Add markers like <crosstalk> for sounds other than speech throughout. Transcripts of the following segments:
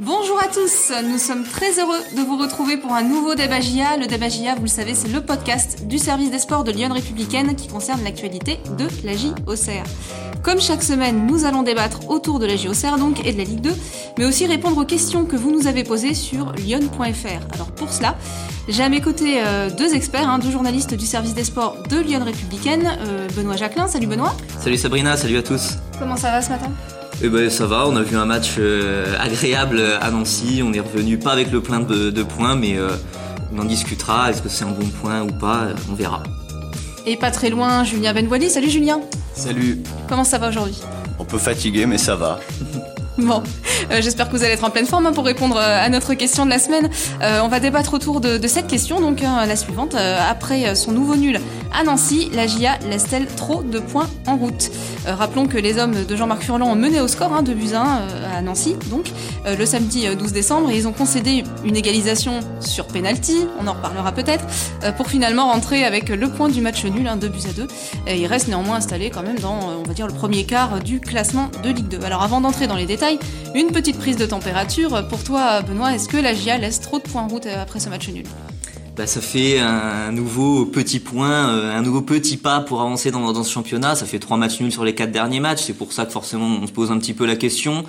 Bonjour à tous, nous sommes très heureux de vous retrouver pour un nouveau débat JA. Le débat JA, vous le savez, c'est le podcast du service des sports de Lyon Républicaine qui concerne l'actualité de la JOCR. Comme chaque semaine, nous allons débattre autour de la JOCR donc et de la Ligue 2, mais aussi répondre aux questions que vous nous avez posées sur lyon.fr. Alors pour cela, j'ai à mes côtés euh, deux experts, hein, deux journalistes du service des sports de Lyon Républicaine, euh, Benoît Jacquelin. Salut Benoît. Salut Sabrina, salut à tous. Comment ça va ce matin? Eh ben ça va, on a vu un match euh, agréable à Nancy, on est revenu pas avec le plein de, points, mais euh, on en discutera, est-ce que c'est un bon point ou pas, euh, on verra. Et pas très loin, Julien Benvoili, salut Julien Salut Comment ça va aujourd'hui? On peut fatiguer mais ça va. <laughs> Bon, euh, j'espère que vous allez être en pleine forme hein, pour répondre euh, à notre question de la semaine. Euh, on va débattre autour de, cette question, donc hein, la suivante. après son nouveau nul à Nancy, la GIA laisse-t-elle trop de points en route? Rappelons que les hommes de Jean-Marc Furlan ont mené au score hein, de buts 1 à Nancy, donc le samedi 12 décembre, et ils ont concédé une égalisation sur penalty, on en reparlera peut-être, pour finalement rentrer avec le point du match nul, 2 buts à 2. Et ils restent néanmoins installés quand même dans, on va dire, le premier quart du classement de Ligue 2. Alors avant d'entrer dans les détails, une petite prise de température. Pour toi, Benoît, est-ce que la GIA laisse trop de points en route après ce match nul? Bah, ça fait un nouveau petit point, euh, un nouveau petit pas pour avancer dans, dans ce championnat. Ça fait trois matchs nuls sur les quatre derniers matchs. C'est pour ça que forcément on se pose un petit peu la question.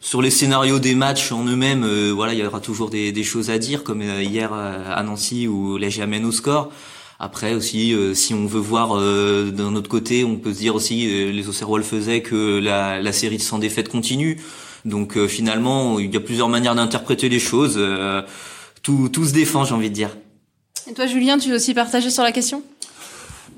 Sur les scénarios des matchs en eux-mêmes, euh, voilà, il y aura toujours des, des choses à dire, comme euh, hier à Nancy où la GIA mène au score. Après aussi, euh, si on veut voir euh, d'un autre côté, on peut se dire aussi, euh, les Auxerrois le faisaient, que la, la série de 100 défaites continue. Donc finalement, il y a plusieurs manières d'interpréter les choses. tout, tout se défend, j'ai envie de dire. Et toi, Julien, tu veux aussi partager sur la question?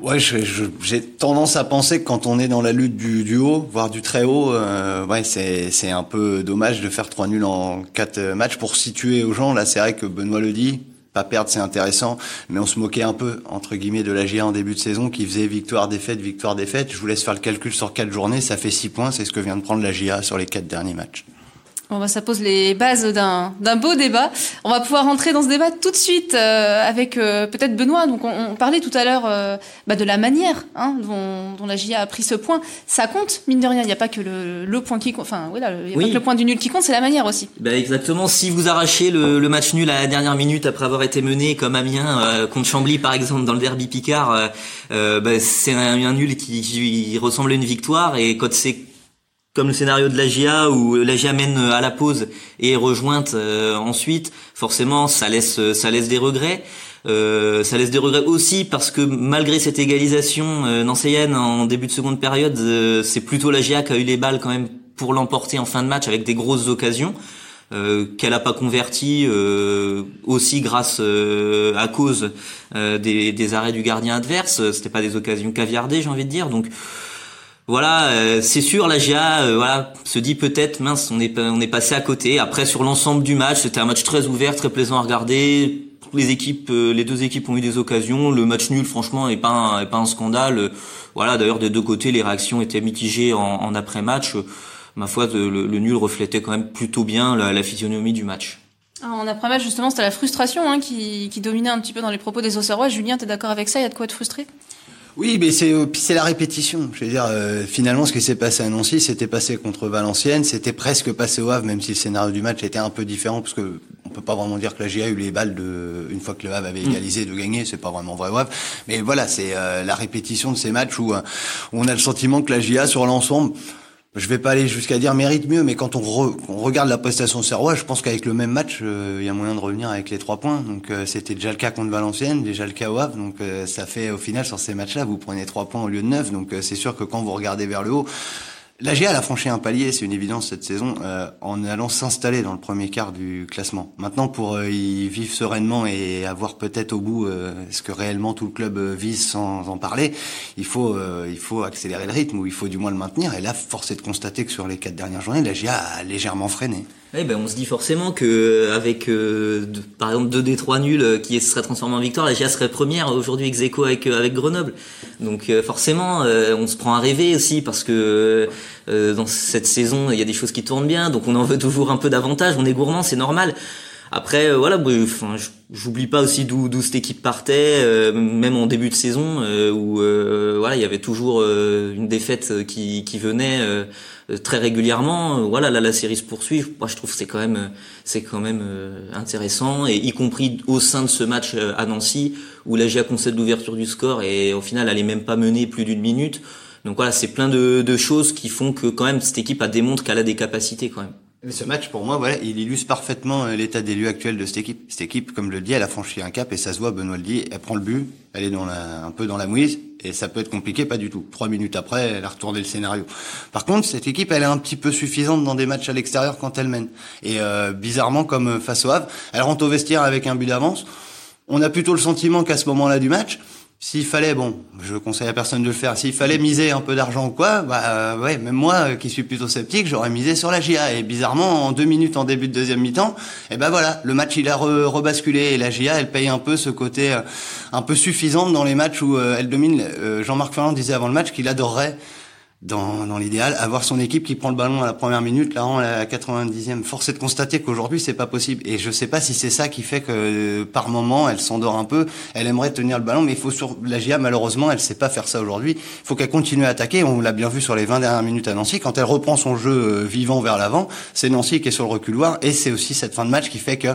Ouais, j'ai tendance à penser que quand on est dans la lutte du, haut, voire du très haut, euh, ouais, c'est un peu dommage de faire trois nuls en quatre matchs pour situer aux gens. Là, c'est vrai que Benoît le dit, pas perdre, c'est intéressant. Mais on se moquait un peu, entre guillemets, de la GA en début de saison qui faisait victoire, défaite, victoire, défaite. Je vous laisse faire le calcul sur quatre journées, ça fait six points. C'est ce que vient de prendre la GA sur les quatre derniers matchs. Bon, bah, ça pose les bases d'un beau débat. On va pouvoir rentrer dans ce débat tout de suite euh, avec euh, peut-être Benoît. Donc, on, parlait tout à l'heure euh, bah, de la manière hein, dont, dont, la GIA a pris ce point. Ça compte, mine de rien. Il n'y a pas que le, le point qui compte. Enfin, voilà, il y a pas que le point du nul qui compte, c'est la manière aussi. Bah, exactement. Si vous arrachez le, le, match nul à la dernière minute après avoir été mené, comme Amiens contre Chambly par exemple dans le derby Picard, bah, c'est un, un, nul qui, qui ressemble à une victoire. Et quand c'est comme le scénario de la GIA où la GIA mène à la pause et est rejointe euh, ensuite, forcément ça laisse ça laisse des regrets. Euh, ça laisse des regrets aussi parce que malgré cette égalisation euh, nancéenne en début de seconde période, euh, c'est plutôt la GIA qui a eu les balles quand même pour l'emporter en fin de match avec des grosses occasions. qu'elle a pas converti aussi grâce à cause des, des, arrêts du gardien adverse. C'était pas des occasions caviardées, j'ai envie de dire. Donc voilà, euh, c'est sûr, la GIA euh, voilà, se dit peut-être, mince, on est, on est passé à côté. Après, sur l'ensemble du match, c'était un match très ouvert, très plaisant à regarder. Les équipes, euh, les deux équipes ont eu des occasions. Le match nul, franchement, est pas un, est pas un scandale. Voilà, d'ailleurs, des deux côtés, les réactions étaient mitigées en, après-match. Ma foi, le, nul reflétait quand même plutôt bien la, physionomie du match. en après-match, justement, c'était la frustration hein, qui, qui, dominait un petit peu dans les propos des Auxerrois. Julien, t'es d'accord avec ça? Il y a de quoi être frustré? Oui, mais c'est euh, c'est la répétition. Je veux dire, euh, finalement, ce qui s'est passé à Nancy, c'était passé contre Valenciennes, c'était presque passé au Havre, même si le scénario du match était un peu différent, parce que on peut pas vraiment dire que la GA a eu les balles de une fois que le Havre avait mm. égalisé de gagner. C'est pas vraiment vrai au Havre, mais voilà, c'est euh, la répétition de ces matchs où, où, on a le sentiment que la GA sur l'ensemble je vais pas aller jusqu'à dire mérite mieux, mais quand on, regarde la prestation serrois, je pense qu'avec le même match, euh, il y a moyen de revenir avec les trois points. Donc euh, c'était déjà le cas contre Valenciennes, déjà le cas au Havre. Donc euh, ça fait au final sur ces matchs-là, vous prenez trois points au lieu de neuf. Donc c'est sûr que quand vous regardez vers le haut, la GA a franchi un palier, c'est une évidence cette saison, euh, en allant s'installer dans le premier quart du classement. Maintenant, pour euh, y vivre sereinement et avoir peut-être au bout euh, ce que réellement tout le club vise sans en parler, il faut il faut accélérer le rythme ou il faut du moins le maintenir. Et là, force est de constater que sur les quatre dernières journées, la GA a légèrement freiné. Eh ben, on se dit forcément que avec par exemple deux des trois nuls qui seraient transformés en victoire, la GA serait première aujourd'hui ex avec avec Grenoble. Donc forcément, on se prend à rêver aussi parce que euh, dans cette saison, il y a des choses qui tournent bien, donc on en veut toujours un peu davantage. On est gourmand, c'est normal. Après, euh, voilà, enfin, j'oublie pas aussi d'où cette équipe partait, euh, même en début de saison euh, où voilà, il y avait toujours une défaite qui qui venait très régulièrement. Voilà, là la série se poursuit. Moi, je trouve que c'est quand même c'est quand même intéressant et y compris au sein de ce match à Nancy où la GIA concède l'ouverture du score et au final elle est même pas menée plus d'une minute. Donc voilà, c'est plein de, de choses qui font que quand même cette équipe a démontre qu'elle a des capacités quand même. Ce match, pour moi, voilà, il illustre parfaitement euh, l'état des lieux actuel de cette équipe. Cette équipe, comme le dis, elle a franchi un cap et ça se voit, Benoît le dit, elle prend le but, elle est dans la, un peu dans la mouise et ça peut être compliqué, pas du tout. Trois minutes après, elle a retourné le scénario. Par contre, cette équipe, elle est un petit peu suffisante dans des matchs à l'extérieur quand elle mène. Et euh, bizarrement, comme euh, face au Havre, elle rentre au vestiaire avec un but d'avance. On a plutôt le sentiment qu'à ce moment-là du match, s'il fallait, bon, je conseille à personne de le faire, s'il fallait miser un peu d'argent ou quoi, bah euh, ouais, même moi euh, qui suis plutôt sceptique, j'aurais misé sur la GIA. Et bizarrement, en deux minutes en début de deuxième mi-temps, eh ben voilà, le match il a rebasculé et la GIA elle paye un peu ce côté euh, un peu suffisant dans les matchs où elle domine. Jean-Marc Ferland disait avant le match qu'il adorerait dans, dans l'idéal, avoir son équipe qui prend le ballon à la première minute, là en la 90e. Force est de constater qu'aujourd'hui c'est pas possible. Et je sais pas si c'est ça qui fait que par moment elle s'endort un peu. Elle aimerait tenir le ballon, mais il faut sur la GIA malheureusement elle sait pas faire ça aujourd'hui. Il faut qu'elle continue à attaquer. On l'a bien vu sur les 20 dernières minutes à Nancy. Quand elle reprend son jeu euh, vivant vers l'avant, c'est Nancy qui est sur le reculoir et c'est aussi cette fin de match qui fait que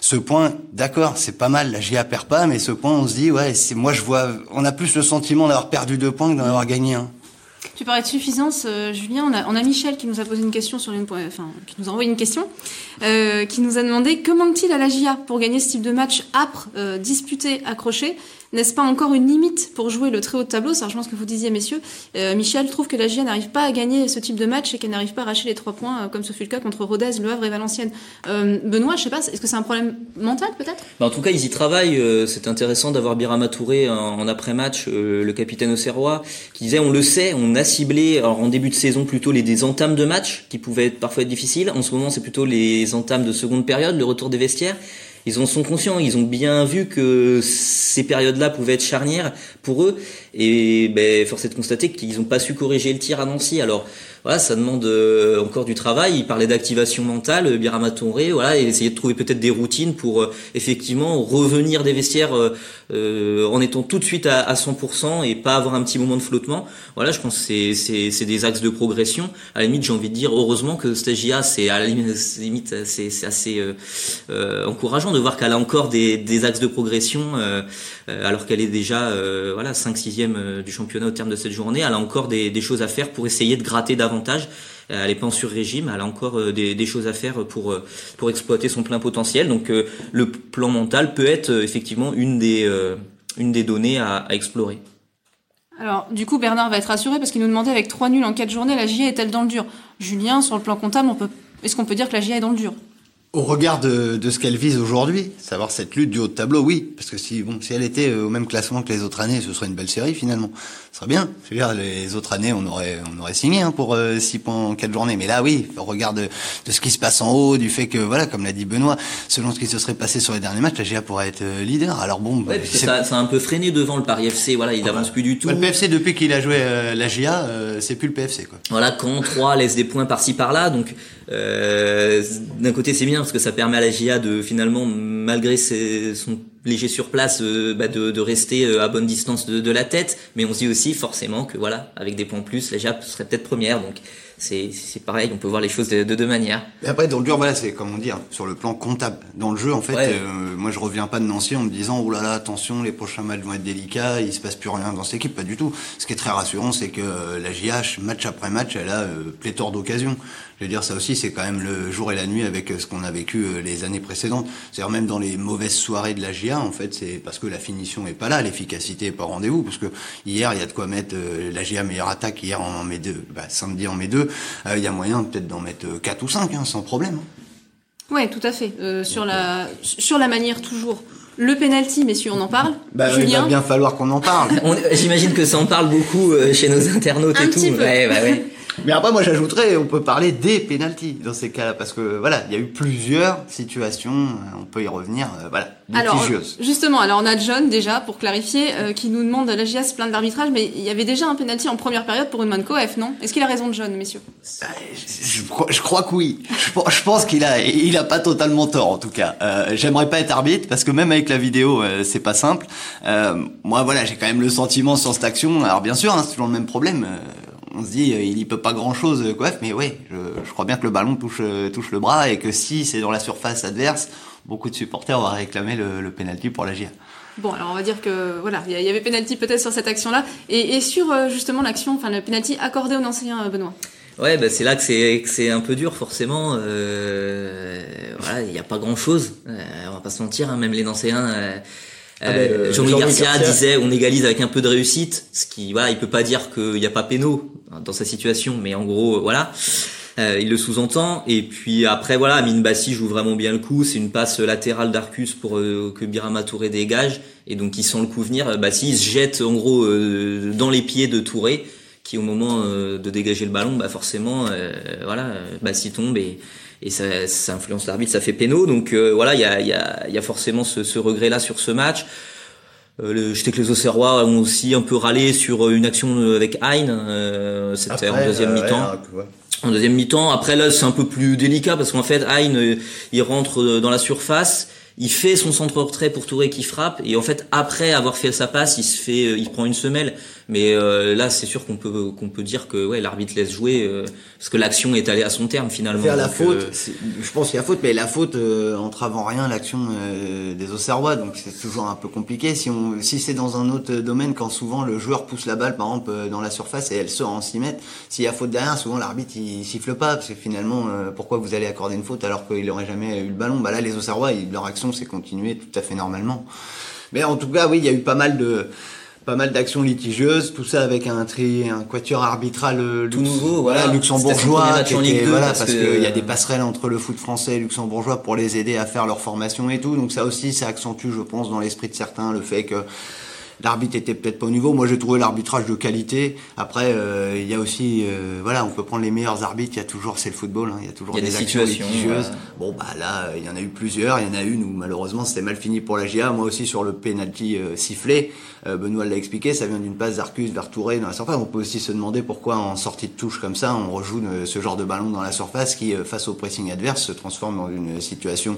ce point, d'accord, c'est pas mal, la GIA perd pas, mais ce point, on se dit, ouais, c'est moi je vois, on a plus le sentiment d'avoir perdu deux points que d'en avoir gagné un. Tu parlais de suffisance, euh, Julien. On a, Michel qui nous a posé une question sur une, enfin, qui nous a envoyé une question, euh, qui nous a demandé que manque-t-il à la GIA pour gagner ce type de match âpre, euh, disputé, accroché n'est-ce pas encore une limite pour jouer le très haut de tableau? Ça rejoint ce que vous disiez, messieurs. Euh, Michel trouve que la GIA n'arrive pas à gagner ce type de match et qu'elle n'arrive pas à arracher les trois points, euh, comme ce fut le cas contre Rodez, Le Havre et Valenciennes. Euh, Benoît, je sais pas, est-ce que c'est un problème mental peut-être? Bah, En tout cas, ils y travaillent. c'est intéressant d'avoir Birama Touré en, après-match, le capitaine auxerrois, qui disait on le sait, on a ciblé en début de saison plutôt les des entames de match qui pouvaient être, parfois être difficiles. En ce moment, c'est plutôt les entames de seconde période, le retour des vestiaires ils en sont conscients, ils ont bien vu que ces périodes-là pouvaient être charnières pour eux, et ben, force est de constater qu'ils n'ont pas su corriger le tir à Nancy. Alors voilà, ça demande euh, encore du travail. Il parlait d'activation mentale, euh, Birama Tonré, voilà, et essayer de trouver peut-être des routines pour euh, effectivement revenir des vestiaires en étant tout de suite à, à, 100% et pas avoir un petit moment de flottement. Voilà, je pense que c'est des axes de progression. À la limite, j'ai envie de dire heureusement que Stagia, c'est à la limite c'est assez encourageant de voir qu'elle a encore des des axes de progression alors qu'elle est déjà voilà 5 6e du championnat au terme de cette journée. Elle a encore des des choses à faire pour essayer de gratter davantage elle n'est pas en sur-régime, elle a encore euh, des, choses à faire pour, euh, pour exploiter son plein potentiel. Donc euh, le plan mental peut être effectivement une des, une des données à, explorer. Alors, du coup, Bernard va être rassuré parce qu'il nous demandait avec trois nuls en quatre journées, la GIA est-elle dans le dur? Julien, sur le plan comptable, on peut... est-ce qu'on peut dire que la GIA est dans le dur? Au regard de, de ce qu'elle vise aujourd'hui, savoir cette lutte du haut de tableau, oui, parce que si bon, si elle était au même classement que les autres années, ce serait une belle série finalement. Ce serait bien. Je veux dire, les autres années, on aurait on aurait signé hein, pour euh, six points en quatre journées. Mais là, oui, au regard de, de, ce qui se passe en haut, du fait que voilà, comme l'a dit Benoît, selon ce qui se serait passé sur les derniers matchs, la GA pourrait être euh, leader. Alors bon, ouais, ça, ça, a un peu freiné devant le Paris FC. Voilà, il n'avance plus du tout. le PFC depuis qu'il a joué euh, la GA, c'est plus le PFC quoi. Voilà, quand 3 laisse des points par-ci par-là, donc d'un côté c'est bien parce que ça permet à la GA de finalement, malgré son léger sur place, euh, bah de, de, rester euh, à bonne distance de, la tête. Mais on se dit aussi forcément que voilà, avec des points plus, la GA serait peut-être première. Donc c'est pareil, on peut voir les choses de, deux manières. Et après, dans le dur, voilà, c'est comme on dit, hein, sur le plan comptable. Dans le jeu, en fait, euh, moi je reviens pas de Nancy en me disant, oh là là, attention, les prochains matchs vont être délicats, il se passe plus rien dans cette équipe, pas du tout. Ce qui est très rassurant, c'est que la JH, match après match, elle a pléthore d'occasions. Je veux dire, ça aussi, c'est quand même le jour et la nuit avec ce qu'on a vécu les années précédentes. C'est-à-dire même dans les mauvaises soirées de la GIA, en fait, c'est parce que la finition est pas là, l'efficacité est pas rendez-vous. Parce que hier, il y a de quoi mettre la GIA meilleure attaque. Hier, on en met deux. Bah, samedi, on met deux. Euh, il y a moyen peut-être d'en mettre euh, quatre ou cinq, hein, sans problème. Ouais, tout à fait. Euh, sur la sur la manière toujours. Le penalty, messieurs, on en parle. Bah, Julien. Il va bien falloir qu'on en parle. <laughs> J'imagine que ça en parle beaucoup chez nos internautes Un et petit tout. Peu. Ouais, bah ouais. Mais après, moi, j'ajouterais, on peut parler des pénalties dans ces cas-là, parce que voilà, il y a eu plusieurs situations, on peut y revenir, euh, voilà, alors, justement, alors on a John déjà pour clarifier euh, qui nous demande la plaint de l'arbitrage, mais il y avait déjà un penalty en première période pour une main de Coef, non? Est-ce qu'il a raison, John, messieurs? Bah, je, je, crois que oui. Je, pense qu'il a, il a pas totalement tort en tout cas. Euh, J'aimerais pas être arbitre parce que même avec la vidéo, euh, c'est pas simple. Euh, moi, voilà, j'ai quand même le sentiment sur cette action. Alors bien sûr, hein, c'est toujours le même problème on se dit il y peut pas grand chose Coef, mais ouais, je, je, crois bien que le ballon touche touche le bras et que si c'est dans la surface adverse, beaucoup de supporters vont réclamer le, le penalty pour la GIA. Bon, alors on va dire que voilà, il y avait penalty peut-être sur cette action-là, et, et, sur euh, justement l'action, enfin le penalty accordé au euh, Benoît. Ouais, bah c'est là que c'est c'est un peu dur forcément. Euh, voilà, il n'y a pas grand chose. Euh, on va pas se mentir, hein, même les anciens. Euh, ah ben, Jean-Louis Garcia, disait on égalise avec un peu de réussite, ce qui voilà, il peut pas dire qu'il n'y a pas péno dans sa situation, mais en gros voilà. Euh, il le sous-entend. Et puis après, voilà, Amine Bassi joue vraiment bien le coup. C'est une passe latérale d'Arcus pour euh, que Birama Touré dégage. Et donc, il sent le coup venir. Bassi il se jette en gros euh, dans les pieds de Touré, qui au moment de dégager le ballon, bah forcément, voilà, Bassi tombe et, et ça, ça influence l'arbitre, ça fait péno. Donc voilà, il y a, y, a, y a forcément ce, ce regret-là sur ce match. Euh, je sais que les Auxerrois ont aussi un peu râlé sur une action avec Hein. C'était en deuxième mi-temps en deuxième mi-temps. Après là, c'est un peu plus délicat parce qu'en fait, Hein, il rentre dans la surface il fait son centre retrait pour Touré qui frappe et en fait après avoir fait sa passe il se fait euh, il prend une semelle. Mais euh, là c'est sûr qu'on peut qu'on peut dire que ouais l'arbitre laisse jouer euh, parce que l'action est allée à son terme finalement. Faire la faute je pense qu'il y a faute mais la faute entrave en rien l'action des Auxerrois. Donc c'est toujours un peu compliqué. Si on si c'est dans un autre domaine quand souvent le joueur pousse la balle par exemple dans la surface et elle sort en 6 mètres s'il y a faute derrière souvent l'arbitre il siffle pas parce que finalement pourquoi vous allez accorder une faute alors qu'il aurait jamais eu le ballon? Bah là les Auxerrois leur action c'est continué tout à fait normalement. Mais en tout cas, oui, il y a eu pas mal de pas mal d'actions litigieuses, tout ça avec un tri, un quatuor arbitral euh, tout nouveau, voilà, luxembourgeois, qui voilà, parce qu'il y a des passerelles entre le foot français et luxembourgeois pour les aider à faire leur formation et tout. Donc ça aussi, ça accentue, je pense, dans l'esprit de certains le fait que l'arbitre était peut-être pas au niveau. Moi, j'ai trouvé l'arbitrage de qualité. Après, euh, il y a aussi, euh, voilà, on peut prendre les meilleurs arbitres. Il y a toujours, c'est le football, hein, il y a toujours des, situations litigieuses. Bon, bah là, il y en a eu plusieurs. Il y en a une où malheureusement c'était mal fini pour la GIA. Moi aussi sur le penalty euh, sifflé, Benoît l'a expliqué, ça vient d'une passe d'Arcus vers Touré dans la surface. On peut aussi se demander pourquoi en sortie de touche comme ça, on rejoue ce genre de ballon dans la surface qui, face au pressing adverse, se transforme en une situation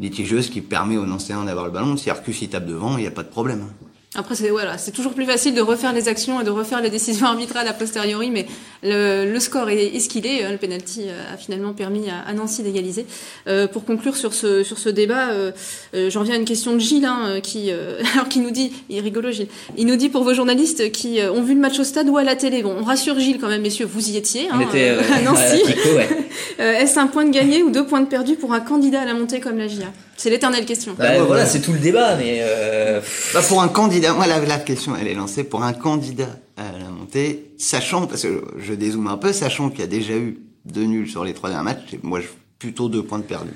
litigieuse qui permet aux anciens d'avoir le ballon. Si Arcus y tape devant, il n'y a pas de problème. Après, c'est voilà, c'est toujours plus facile de refaire les actions et de refaire les décisions arbitrales a posteriori, mais le, le score est, est, ce qu'il est. Le penalty euh, a finalement permis à, Nancy d'égaliser. Euh, pour conclure sur ce sur ce débat, euh, euh j'en viens à une question de Gilles, hein, qui <laughs> alors qui nous dit, il est rigolo Gilles, il nous dit pour vos journalistes qui ont vu le match au stade ou à la télé. Bon, on rassure Gilles quand même, messieurs, vous y étiez hein, à Nancy. <laughs> <laughs> Est-ce un point de gagné ou deux points de perdu pour un candidat à la montée comme la GIA c'est l'éternelle question. Bah, voilà, c'est tout le débat, mais. Euh... Bah, pour un candidat, moi la, la, question, elle est lancée pour un candidat à la montée, sachant, parce que je dézoome un peu, sachant qu'il y a déjà eu deux nuls sur les trois derniers matchs, moi je, plutôt deux points de perdu.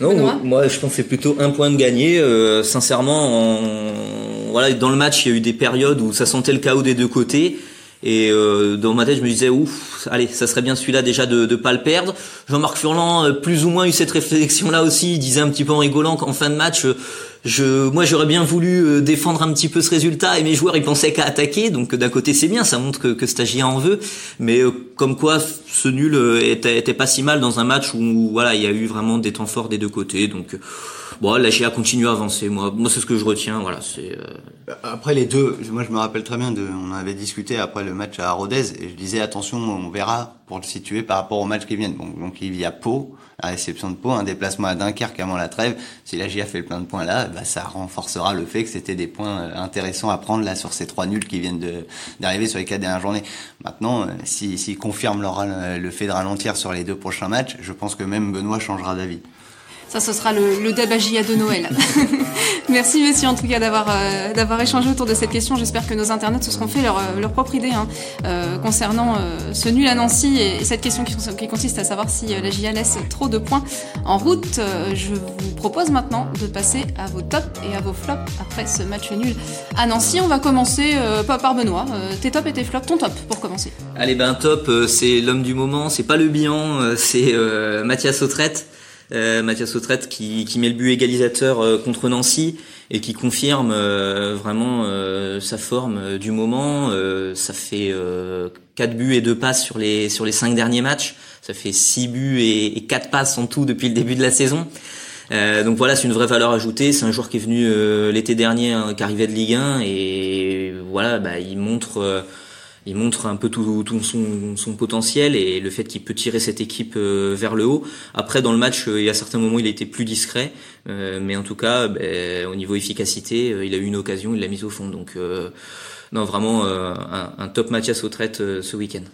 Non, moi je pense que c'est plutôt un point de gagné. Euh, sincèrement, en... voilà, dans le match, il y a eu des périodes où ça sentait le chaos des deux côtés. Et euh, dans ma tête, je me disais, ouf, allez, ça serait bien celui-là déjà de ne pas le perdre. Jean-Marc Furlan, euh, plus ou moins eu cette réflexion-là aussi. Il disait un petit peu en rigolant qu'en fin de match, euh, je, moi, j'aurais bien voulu euh, défendre un petit peu ce résultat et mes joueurs, ils pensaient qu'à attaquer. Donc d'un côté, c'est bien, ça montre que, que Stagia en veut. Mais comme quoi, ce nul était, était, pas si mal dans un match où, voilà, il y a eu vraiment des temps forts des deux côtés. Donc bon, la GA continue à avancer. Moi, moi c'est ce que je retiens. Voilà, c'est. Euh, après les deux, moi je me rappelle très bien de, on avait discuté après le match à Rodez et je disais attention, on verra pour le situer par rapport au match qui vient. Bon, donc il y a Pau, la réception de Pau, un déplacement à Dunkerque avant la trêve. Si la GA fait le plein de points là, bah, ça renforcera le fait que c'était des points euh, intéressants à prendre là sur ces trois nuls qui viennent d'arriver sur les quatre dernières journées. Maintenant, euh, s'ils si, confirment leur, le fait de ralentir sur les deux prochains matchs, je pense que même Benoît changera d'avis. Ça, ce sera le, le de Noël. <laughs> Merci, messieurs, en tout cas, d'avoir euh, d'avoir échangé autour de cette question. J'espère que nos internautes se seront fait leur, euh, leur propre idée hein, euh, concernant ce nul à Nancy et, cette question qui, qui, consiste à savoir si la GIA laisse trop de points en route. je vous propose maintenant de passer à vos tops et à vos flops après ce match nul à Nancy. On va commencer pas par Benoît. tes tops et tes flops. Ton top pour commencer. Allez, ben top, c'est l'homme du moment. C'est pas le bilan, c'est Mathias Autrette. Euh, Mathias Autrette qui, qui, met le but égalisateur euh, contre Nancy et qui confirme euh, vraiment sa forme du moment. ça fait quatre buts et deux passes sur les sur les cinq derniers matchs. Ça fait six buts et, et quatre passes en tout depuis le début de la saison. donc voilà, c'est une vraie valeur ajoutée. C'est un joueur qui est venu l'été dernier, hein, qui arrivait de Ligue 1 et voilà, bah, il montre il montre un peu tout, tout son, son, potentiel et le fait qu'il peut tirer cette équipe euh, vers le haut. Après, dans le match, euh, il y a certains moments, il a été plus discret, euh, mais en tout cas, ben, au niveau efficacité, il a eu une occasion, il l'a mise au fond. Donc, non, vraiment un, un, top Mathias retraite ce week-end.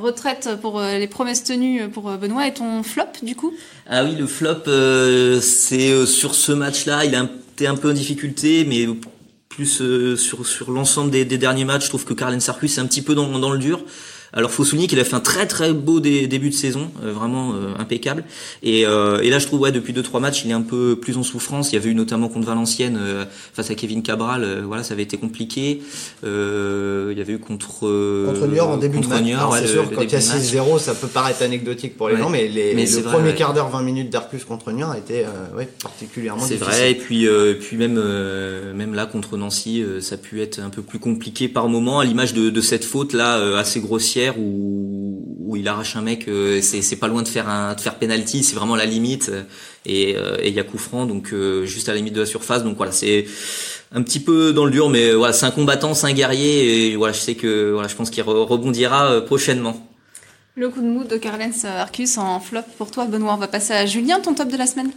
retraite pour les promesses tenues pour Benoît et ton flop du coup? Ah oui, le flop, c'est sur ce match-là, il a été un peu en difficulté, mais plus euh, sur, sur l'ensemble des, derniers matchs, je trouve que Carlen Sarkus est un petit peu dans, dans le dur. Alors faut souligner qu'il a fait un très très beau début de saison, euh, vraiment euh, impeccable. Et, euh, et, là je trouve ouais depuis deux trois matchs il est un peu plus en souffrance. Il y avait eu notamment contre Valenciennes face à Kevin Cabral, voilà ça avait été compliqué. il y avait eu contre contre New York en début de match. c'est sûr quand il y a 6-0 ça peut paraître anecdotique pour les gens, mais, les, le premier quart d'heure 20 minutes d'Arcus contre New York a été ouais, particulièrement C'est vrai et puis puis même même là contre Nancy ça a pu être un peu plus compliqué par moment à l'image de, de cette faute là assez grossière où, où il arrache un mec, euh, c'est pas loin de faire un de faire penalty, c'est vraiment la limite et euh, il y a coup franc donc euh, juste à la limite de la surface donc voilà c'est un petit peu dans le dur mais voilà c'est un combattant, c'est un guerrier et voilà je sais que voilà je pense qu'il rebondira prochainement. Le coup de mou de Carlens Arcus en flop pour toi Benoît. On va passer à Julien, ton top de la semaine.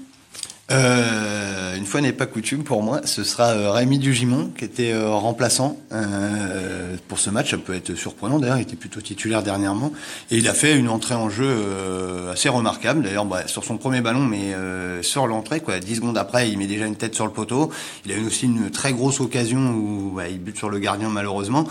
Euh, une fois n'est pas coutume pour moi, ce sera euh, Rémi Dugimon qui était euh, remplaçant euh, pour ce match. Ça peut être surprenant d'ailleurs, il était plutôt titulaire dernièrement et il a fait une entrée en jeu euh, assez remarquable. D'ailleurs, bah, sur son premier ballon, mais sur l'entrée, quoi, 10 secondes après, il met déjà une tête sur le poteau. Il a eu aussi une très grosse occasion où bah, il bute sur le gardien malheureusement.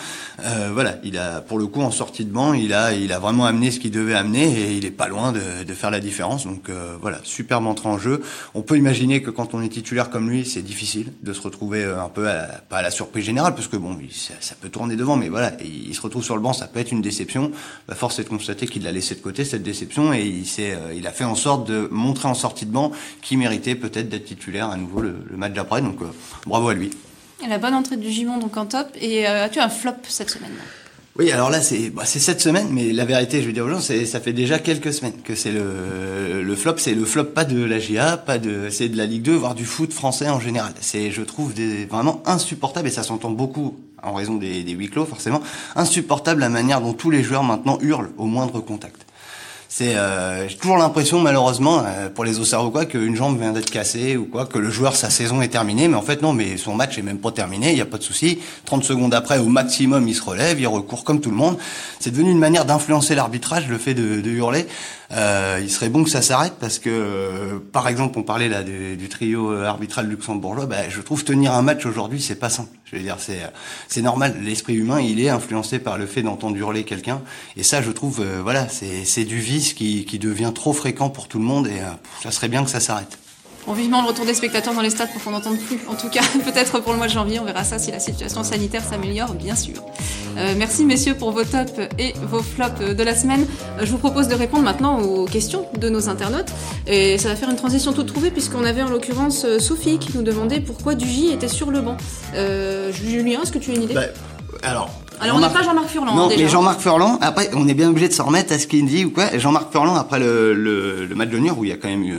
voilà, il a pour le coup en sortie de banc, il a il a vraiment amené ce qu'il devait amener et il est pas loin de, de faire la différence. Donc voilà, superbe entrée en jeu. On peut imaginer que quand on est titulaire comme lui, c'est difficile de se retrouver euh, un peu, à, pas à la surprise générale, parce que bon, ça, peut tourner devant, mais voilà, il se retrouve sur le banc, ça peut être une déception. La force est de constater qu'il l'a laissé de côté cette déception et il euh, il a fait en sorte de montrer en sortie de banc qu'il méritait peut-être d'être titulaire à nouveau le, match d'après. Donc euh, bravo à lui. Et la bonne entrée du Gimon donc en top. Et as-tu un flop cette semaine? Oui, alors là, c'est bah, cette semaine, mais la vérité, je vais dire aux gens, ça fait déjà quelques semaines que c'est le, le flop. C'est le flop pas de la GA, pas de c'est de la Ligue 2, voire du foot français en général. C'est, je trouve, des, vraiment insupportable, et ça s'entend beaucoup en raison des, des huis clos, forcément, insupportable la manière dont tous les joueurs maintenant hurlent au moindre contact. C'est euh, j'ai toujours l'impression malheureusement euh, pour les quoi qu'une jambe vient d'être cassée ou quoi que le joueur sa saison est terminée mais en fait non mais son match est même pas terminé, il y a pas de souci. 30 secondes après au maximum il se relève, il recourt comme tout le monde. C'est devenu une manière d'influencer l'arbitrage le fait de, de hurler. Euh, il serait bon que ça s'arrête parce que, euh, par exemple, on parlait là du, du trio euh, arbitral luxembourgeois. Bah, je trouve tenir un match aujourd'hui, c'est pas simple. Je veux dire, c'est c'est normal. L'esprit humain, il est influencé par le fait d'entendre hurler quelqu'un. Et ça, je trouve, voilà, c'est c'est du vice qui qui devient trop fréquent pour tout le monde. Et ça serait bien que ça s'arrête. Bon, vivement le retour des spectateurs dans les stades pour qu'on n'entende plus. En tout cas, <laughs> peut-être pour le mois de janvier, on verra ça si la situation sanitaire s'améliore, bien sûr. Euh, merci messieurs pour vos tops et vos flops de la semaine. Euh, je vous propose de répondre maintenant aux questions de nos internautes. Et ça va faire une transition toute trouvée puisqu'on avait en l'occurrence euh, Sophie qui nous demandait pourquoi Dugy était sur le banc. Euh, Julien, est-ce que tu as une idée? Bah, Alors, alors on n'a pas Jean-Marc Furlan. Non, déjà. mais Jean-Marc Furlan, après, on est bien obligé de s'en remettre à ce qu'il dit ou quoi. Jean-Marc Furlan, après le, le, le match de Niort, où il y a quand même eu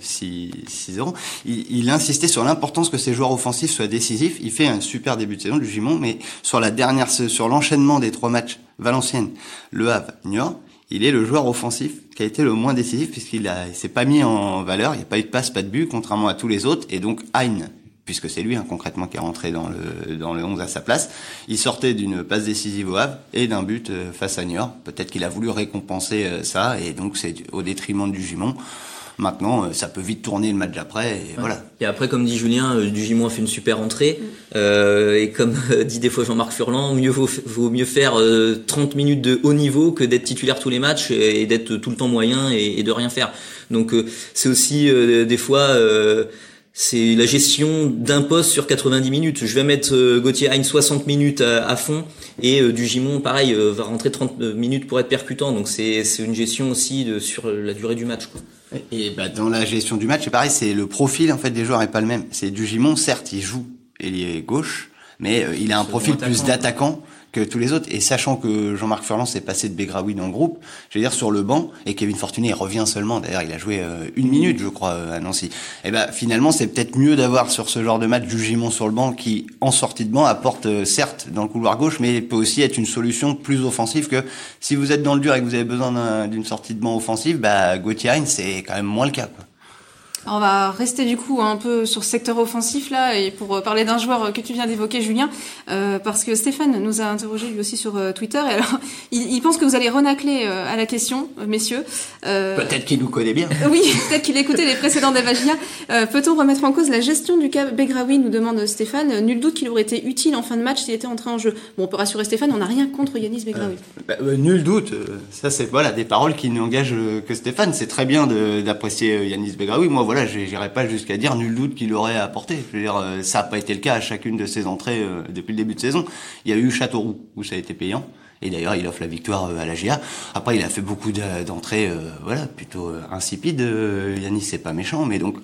6 euh, 0 il, il a insisté sur l'importance que ces joueurs offensifs soient décisifs. Il fait un super début de saison du Gimon, mais sur la dernière, sur l'enchaînement des trois matchs, Valenciennes, Le Havre, Niort, il est le joueur offensif qui a été le moins décisif puisqu'il a, s'est pas mis en valeur, il n'y a pas eu de passe, pas de but, contrairement à tous les autres, et donc Hein, puisque c'est lui hein, concrètement qui est rentré dans le, dans le 11 à sa place. Il sortait d'une passe décisive au Havre et d'un but euh, face à Niort. Peut-être qu'il a voulu récompenser euh, ça, et donc c'est au détriment du Gimon. Maintenant, euh, ça peut vite tourner le match d'après, et voilà. Et après, comme dit Julien, du Gimon a fait une super entrée, euh, et comme dit des fois Jean-Marc Furlan, mieux vaut, vaut mieux faire 30 minutes de haut niveau que d'être titulaire tous les matchs et, d'être tout le temps moyen et, de rien faire. Donc c'est aussi des fois c'est la gestion d'un poste sur 90 minutes. Je vais mettre euh, Gauthier Hein 60 minutes à, fond et euh, du Gimon pareil euh, va rentrer 30 minutes pour être percutant. Donc c'est c'est une gestion aussi de, sur la durée du match. Quoi. Et bah, dans la gestion du match, c'est pareil, c'est le profil en fait des joueurs est pas le même. C'est du Gimon, certes, il joue ailier gauche, mais il a un profil plus d'attaquant que tous les autres. Et sachant que Jean-Marc Furlan s'est passé de Begraoui dans le groupe, je veux dire sur le banc, et Kevin Fortuné revient seulement. D'ailleurs, il a joué euh, une minute, je crois, euh, à Nancy. Et eh ben finalement, c'est peut-être mieux d'avoir sur ce genre de match du Gimon sur le banc qui, en sortie de banc, apporte euh, certes dans le couloir gauche, mais peut aussi être une solution plus offensive que si vous êtes dans le dur et que vous avez besoin d'une sortie de banc offensive, bah Gauthier c'est quand même moins le cas. Quoi on va rester du coup un peu sur ce secteur offensif là et pour euh, parler d'un joueur que tu viens d'évoquer, Julien, euh, parce que Stéphane nous a interrogé lui aussi sur euh, Twitter et alors <laughs> il, pense que vous allez renacler à la question, messieurs. peut-être qu'il nous connaît bien. oui, <laughs> peut-être qu'il écoutait les précédents d'Evagia. Peut-on remettre en cause la gestion du cas Begraoui Nous demande Stéphane. Nul doute qu'il aurait été utile en fin de match s'il était entré en jeu. Bon, on peut rassurer Stéphane, on n'a rien contre Yanis Begraoui. Bah, nul doute. Ça c'est voilà des paroles qui n'engagent que Stéphane. C'est très bien d'apprécier Yanis Begraoui. Moi voilà, j'irai pas jusqu'à dire nul doute qu'il aurait apporté. Je veux dire, euh, ça n'a pas été le cas à chacune de ses entrées euh, depuis le début de saison. Il y a eu Châteauroux où ça a été payant. Et d'ailleurs, il offre la victoire euh, à la GA. Après, il a fait beaucoup d'entrées, voilà, plutôt insipides. Yannis, c'est pas méchant, mais donc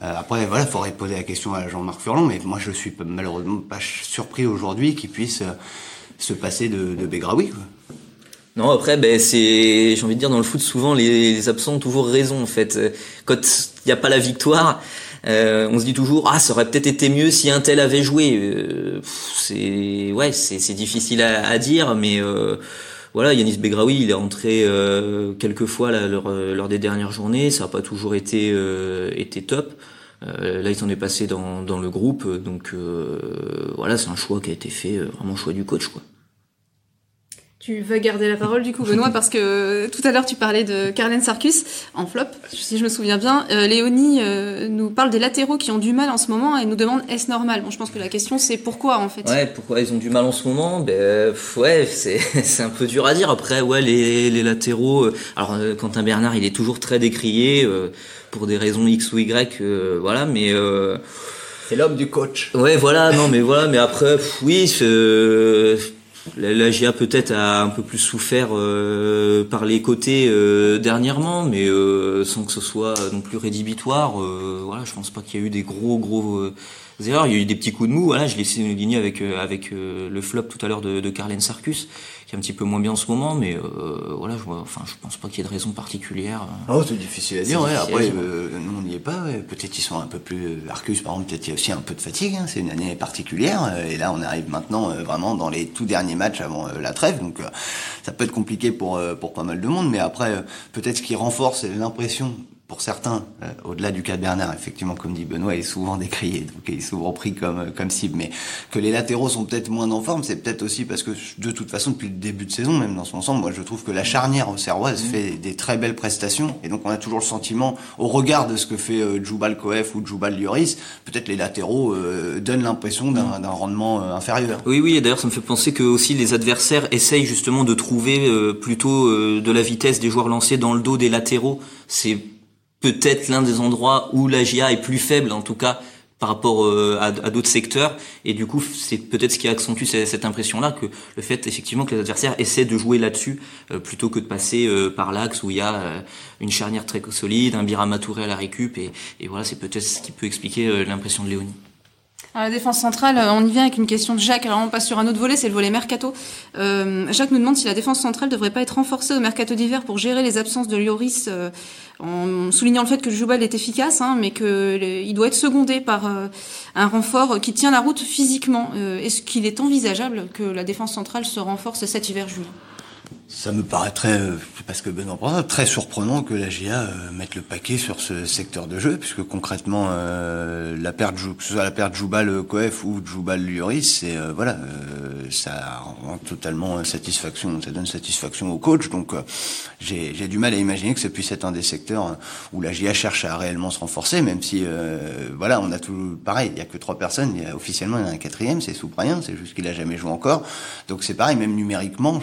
après, voilà, faudrait poser la question à Jean-Marc Furlan. Mais moi, je suis malheureusement pas surpris aujourd'hui qu'il puisse se passer de, de Begraoui. Non, après, ben, c'est, j'ai envie de dire, dans le foot, souvent, les, absents ont toujours raison, en fait. Quand il n'y a pas la victoire, euh, on se dit toujours, ah, ça aurait peut-être été mieux si un tel avait joué. Euh, c'est, ouais, c'est, difficile à, dire, mais euh, voilà, Yanis Begraoui, il est entré euh, quelques fois là, lors, lors, des dernières journées, ça n'a pas toujours été, été top. là, il s'en est passé dans, dans le groupe, donc voilà, c'est un choix qui a été fait, vraiment choix du coach, quoi. Tu veux garder la parole du coup, Benoît, <laughs> parce que tout à l'heure tu parlais de Carlen Sarkus en flop, si je me souviens bien. Euh, Léonie euh, nous parle des latéraux qui ont du mal en ce moment et nous demande est-ce normal? Bon, je pense que la question c'est pourquoi en fait? Ouais, pourquoi ils ont du mal en ce moment? Ben ouais, c'est <laughs> c'est un peu dur à dire. Après, ouais, les les latéraux. Euh, alors Quentin Bernard, il est toujours très décrié pour des raisons X ou Y, voilà, mais. c'est l'homme du coach. Ouais, voilà, non, mais voilà, mais après, oui, la, GIA peut-être a un peu plus souffert euh, par les côtés euh, dernièrement, mais euh, sans que ce soit non plus rédhibitoire. voilà, je pense pas qu'il y a eu des gros gros erreurs. Il y a eu des petits coups de mou. Voilà, je l'ai souligné avec avec le flop tout à l'heure de, de Carlen Sarkus qui est un petit peu moins bien en ce moment, mais euh, voilà, je vois, enfin, je pense pas qu'il y ait de raison particulière. Oh, c'est difficile à dire. Ouais. Après, euh, nous on n'y est pas. Peut-être ils sont un peu plus. Arcus, par exemple, peut-être il y a aussi un peu de fatigue. Hein. C'est une année particulière, et là, on arrive maintenant euh, vraiment dans les tout derniers matchs avant la trêve, donc ça peut être compliqué pour pour pas mal de monde. Mais après, peut-être ce qui renforce l'impression pour certains, euh, au-delà du cas de Bernard, effectivement, comme dit Benoît, il est souvent décrié, donc il est souvent pris comme euh, comme cible. Mais que les latéraux sont peut-être moins en forme, c'est peut-être aussi parce que de toute façon, depuis le début de saison, même dans son ensemble, moi je trouve que la charnière au Serroise mmh. fait des très belles prestations, et donc on a toujours le sentiment, au regard de ce que fait euh, Djoubal Koef ou Djoubal Lloris, peut-être les latéraux euh, donnent l'impression d'un, d'un rendement inférieur. Oui, oui, et d'ailleurs ça me fait penser que aussi les adversaires essayent justement de trouver plutôt de la vitesse des joueurs lancés dans le dos des latéraux. C'est peut-être l'un des endroits où la GIA est plus faible, en tout cas par rapport euh, à, d'autres secteurs. Et du coup, c'est peut-être ce qui accentue cette, impression-là, que le fait effectivement que les adversaires essaient de jouer là-dessus euh, plutôt que de passer euh, par l'axe où il y a une charnière très solide, un Birama Touré à la récup. Et, et voilà, c'est peut-être ce qui peut expliquer l'impression de Léonie. À la défense centrale, euh, on y vient avec une question de Jacques. Alors on passe sur un autre volet, c'est le volet mercato. Euh, Jacques nous demande si la défense centrale devrait pas être renforcée au mercato d'hiver pour gérer les absences de Lloris, euh, en soulignant le fait que Joubal est efficace, hein, mais qu'il doit être secondé par un renfort qui tient la route physiquement. Est-ce qu'il est envisageable que la défense centrale se renforce cet hiver, Julien? Ça me paraît très, parce que Benoît très surprenant que la GIA euh, mette le paquet sur ce secteur de jeu, puisque concrètement, euh, la perte, que ce soit la perte Joubal Coef ou Joubal Lloris, c'est euh, voilà, ça rend totalement satisfaction, ça donne satisfaction au coach. Donc, j'ai du mal à imaginer que ce puisse être un des secteurs où la GIA cherche à réellement se renforcer, même si voilà, on a tout pareil, il y a que trois personnes, y a, officiellement il y en a un quatrième, c'est Souprayen, c'est juste qu'il a jamais joué encore. Donc c'est pareil, même numériquement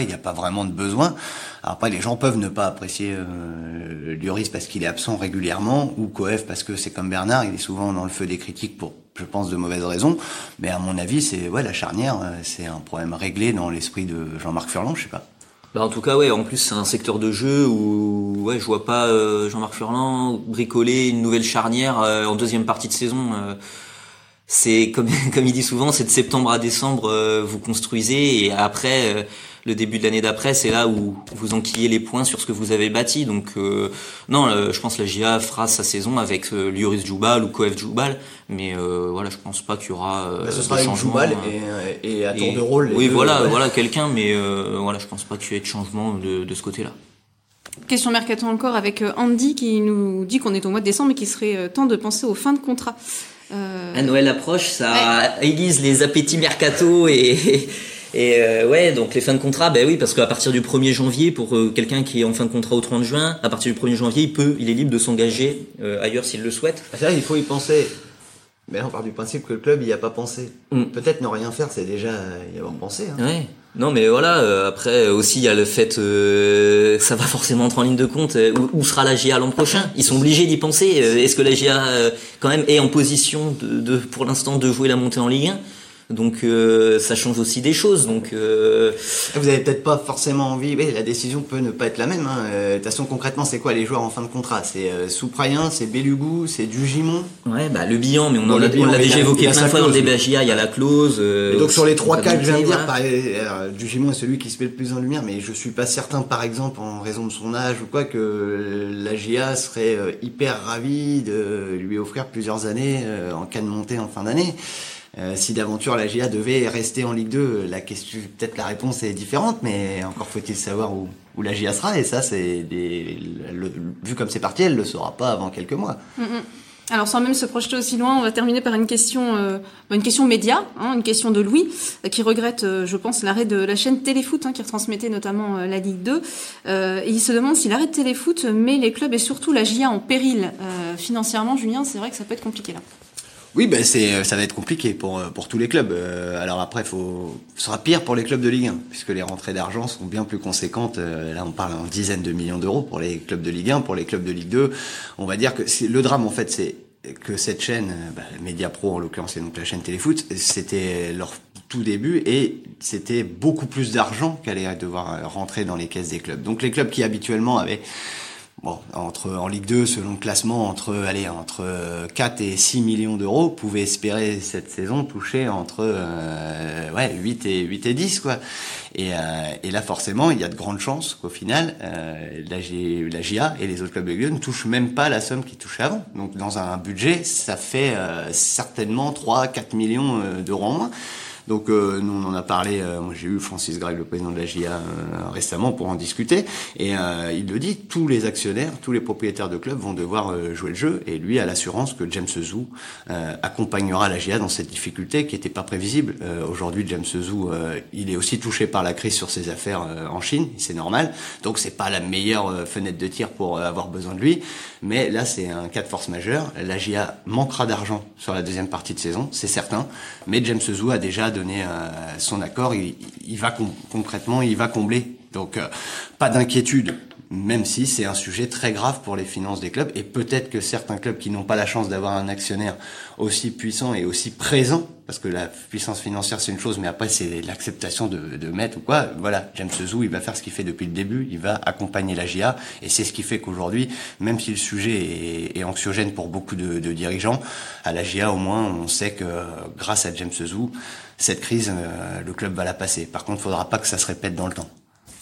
il n'y a pas vraiment de besoin. après, les gens peuvent ne pas apprécier euh, Lloris parce qu'il est absent régulièrement, ou Coef parce que c'est comme Bernard, il est souvent dans le feu des critiques pour, je pense, de mauvaises raisons. Mais à mon avis, c'est ouais, la charnière, euh, c'est un problème réglé dans l'esprit de Jean-Marc Furlan, je sais pas. Bah en tout cas, ouais. En plus, c'est un secteur de jeu où, ouais, je vois pas euh, Jean-Marc Furlan bricoler une nouvelle charnière euh, en deuxième partie de saison. c'est comme <laughs> comme il dit souvent, c'est de septembre à décembre, vous construisez et après le début de l'année d'après, c'est là où vous enquillez les points sur ce que vous avez bâti. Donc euh, non, euh, je pense que la GIA fera sa saison avec euh, Lioris Djoubal ou Koef Djoubal, mais euh, voilà, je pense pas qu'il y aura bah, ce sera de Djoubal et, et, à tour de rôle. oui, voilà, voilà quelqu'un, mais voilà, je pense pas qu'il y ait de changement de, de ce côté-là. Question mercato encore avec Andy qui nous dit qu'on est au mois de décembre et qu'il serait temps de penser aux fins de contrat. Euh... À Noël approche, ça aiguise les appétits mercato et, et euh, ouais, donc les fins de contrat, ben oui, parce qu'à partir du 1er janvier, pour euh, quelqu'un qui est en fin de contrat au 30 juin, à partir du 1er janvier, il peut, il est libre de s'engager euh, ailleurs s'il le souhaite. Ah, c'est vrai, il faut y penser. Mais on part du principe que le club n'y a pas pensé. Mm. Peut-être ne rien faire, c'est déjà y avoir pensé. Hein. Ouais. Non, mais voilà. après aussi, il y a le fait, ça va forcément entrer en ligne de compte. où, sera la GA l'an prochain Ils sont obligés d'y penser. Est-ce que la GA quand même est en position de, de pour l'instant de jouer la montée en Ligue 1 donc euh, ça change aussi des choses. Donc euh... vous avez peut-être pas forcément envie. Oui, la décision peut ne pas être la même. Hein. Euh, de toute façon, concrètement, c'est quoi les joueurs en fin de contrat? C'est euh, Souprayen, c'est Belugou, c'est Dugimon. Ouais, bah le bilan, mais on, en a, l'a déjà évoqué plein de fois dans le débat il y a la clause. Euh, et donc sur les trois cas que je viens de dire, Dugimon est celui qui se met le plus en lumière, mais je suis pas certain, par exemple, en raison de son âge ou quoi, que la GIA serait hyper ravie de lui offrir plusieurs années en cas de montée en fin d'année. Euh, si d'aventure la GIA devait rester en Ligue 2, la question, peut-être la réponse est différente, mais encore faut-il savoir où, la GIA sera. Et ça, vu comme c'est parti, elle le saura pas avant quelques mois. Mm, mm. Alors sans même se projeter aussi loin, on va terminer par une question, euh, une question média, hein, une question de Louis, euh, qui regrette, je pense, l'arrêt de la chaîne Téléfoot, hein, qui retransmettait notamment la Ligue 2. et il se demande si l'arrêt de Téléfoot met les clubs et surtout la GIA en péril financièrement. Julien, c'est vrai que ça peut être compliqué là. Oui, ben c'est, ça va être compliqué pour pour tous les clubs. Euh, alors après, faut, ce sera pire pour les clubs de Ligue 1 puisque les rentrées d'argent sont bien plus conséquentes. Euh, là, on parle en dizaines de millions d'euros pour les clubs de Ligue 1, pour les clubs de Ligue 2. On va dire que c'est le drame en fait, c'est que cette chaîne, euh, bah, Media Pro en l'occurrence, c'est donc la chaîne Téléfoot, c'était leur tout début et c'était beaucoup plus d'argent qu'allait devoir rentrer dans les caisses des clubs. Donc les clubs qui habituellement avaient bon, entre, en Ligue 2, selon le classement, entre, allez, entre 4 et 6 millions d'euros, pouvait espérer cette saison toucher entre euh, ouais, 8, et, 8 et 10. Quoi. Et, euh, et là, forcément, il y a de grandes chances qu'au final, euh, la, G, la GIA et les autres clubs de Ligue 2 ne touchent même pas la somme qu'ils touchaient avant. Donc dans un budget, ça fait euh, certainement 3-4 millions euh, d'euros en moins. Donc euh, nous on en a parlé, euh, j'ai eu Francis Gregg, le président de la GIA, euh, récemment pour en discuter, et il le dit, tous les actionnaires, tous les propriétaires de clubs vont devoir jouer le jeu, et lui a l'assurance que James Zou accompagnera la GIA dans cette difficulté qui n'était pas prévisible. Aujourd'hui James Zou, il est aussi touché par la crise sur ses affaires en Chine, c'est normal, donc c'est pas la meilleure fenêtre de tir pour avoir besoin de lui, mais là c'est un cas de force majeure, la GIA manquera d'argent sur la deuxième partie de saison, c'est certain, mais James Zou a déjà donné euh, son accord, il, va concrètement, il va combler. Donc euh, pas d'inquiétude, même si c'est un sujet très grave pour les finances des clubs. Et peut-être que certains clubs qui n'ont pas la chance d'avoir un actionnaire aussi puissant et aussi présent, parce que la puissance financière c'est une chose, mais après c'est l'acceptation de, mettre ou quoi. Voilà, James Zou, il va faire ce qu'il fait depuis le début, il va accompagner la GIA, et c'est ce qui fait qu'aujourd'hui, même si le sujet est, anxiogène pour beaucoup de, de, dirigeants, à la GIA au moins on sait que grâce à James Zou, cette crise, euh, le club va la passer. Par contre, il faudra pas que ça se répète dans le temps.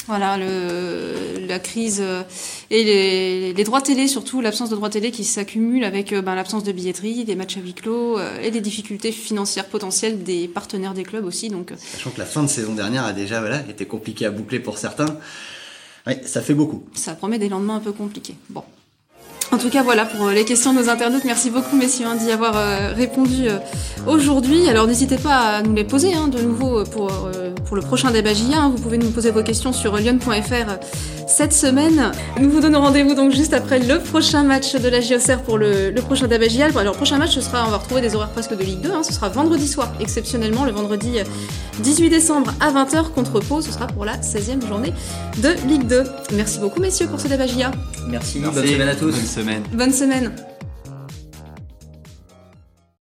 Voilà, le, la crise euh, et les, les, droits télé, surtout l'absence de droits télé qui s'accumule avec ben, l'absence de billetterie, des matchs à huis clos et des difficultés financières potentielles des partenaires des clubs aussi. Donc, Sachant que la fin de saison dernière a déjà voilà, été compliquée à boucler pour certains. Oui, ça fait beaucoup. Ça promet des lendemains un peu compliqués. Bon. En tout cas, voilà pour euh, les questions de nos internautes. Merci beaucoup, messieurs, hein, d'y avoir euh, répondu euh, aujourd'hui. Alors, n'hésitez pas à nous les poser hein, de nouveau pour, pour le prochain débat JA. Vous pouvez nous poser vos questions sur lyon.fr cette semaine. Nous vous donnons rendez-vous donc juste après le prochain match de la JOCR pour le, le prochain JA. Alors, le prochain match, ce sera, on va retrouver des horaires presque de Ligue 2. ce sera vendredi soir, exceptionnellement, le vendredi 18 décembre à 20h contre Pau. Ce sera pour la 16e journée de Ligue 2. Merci beaucoup, messieurs, pour ce débat JA. Merci, Merci. bonne semaine à tous. semaine. Bonne semaine.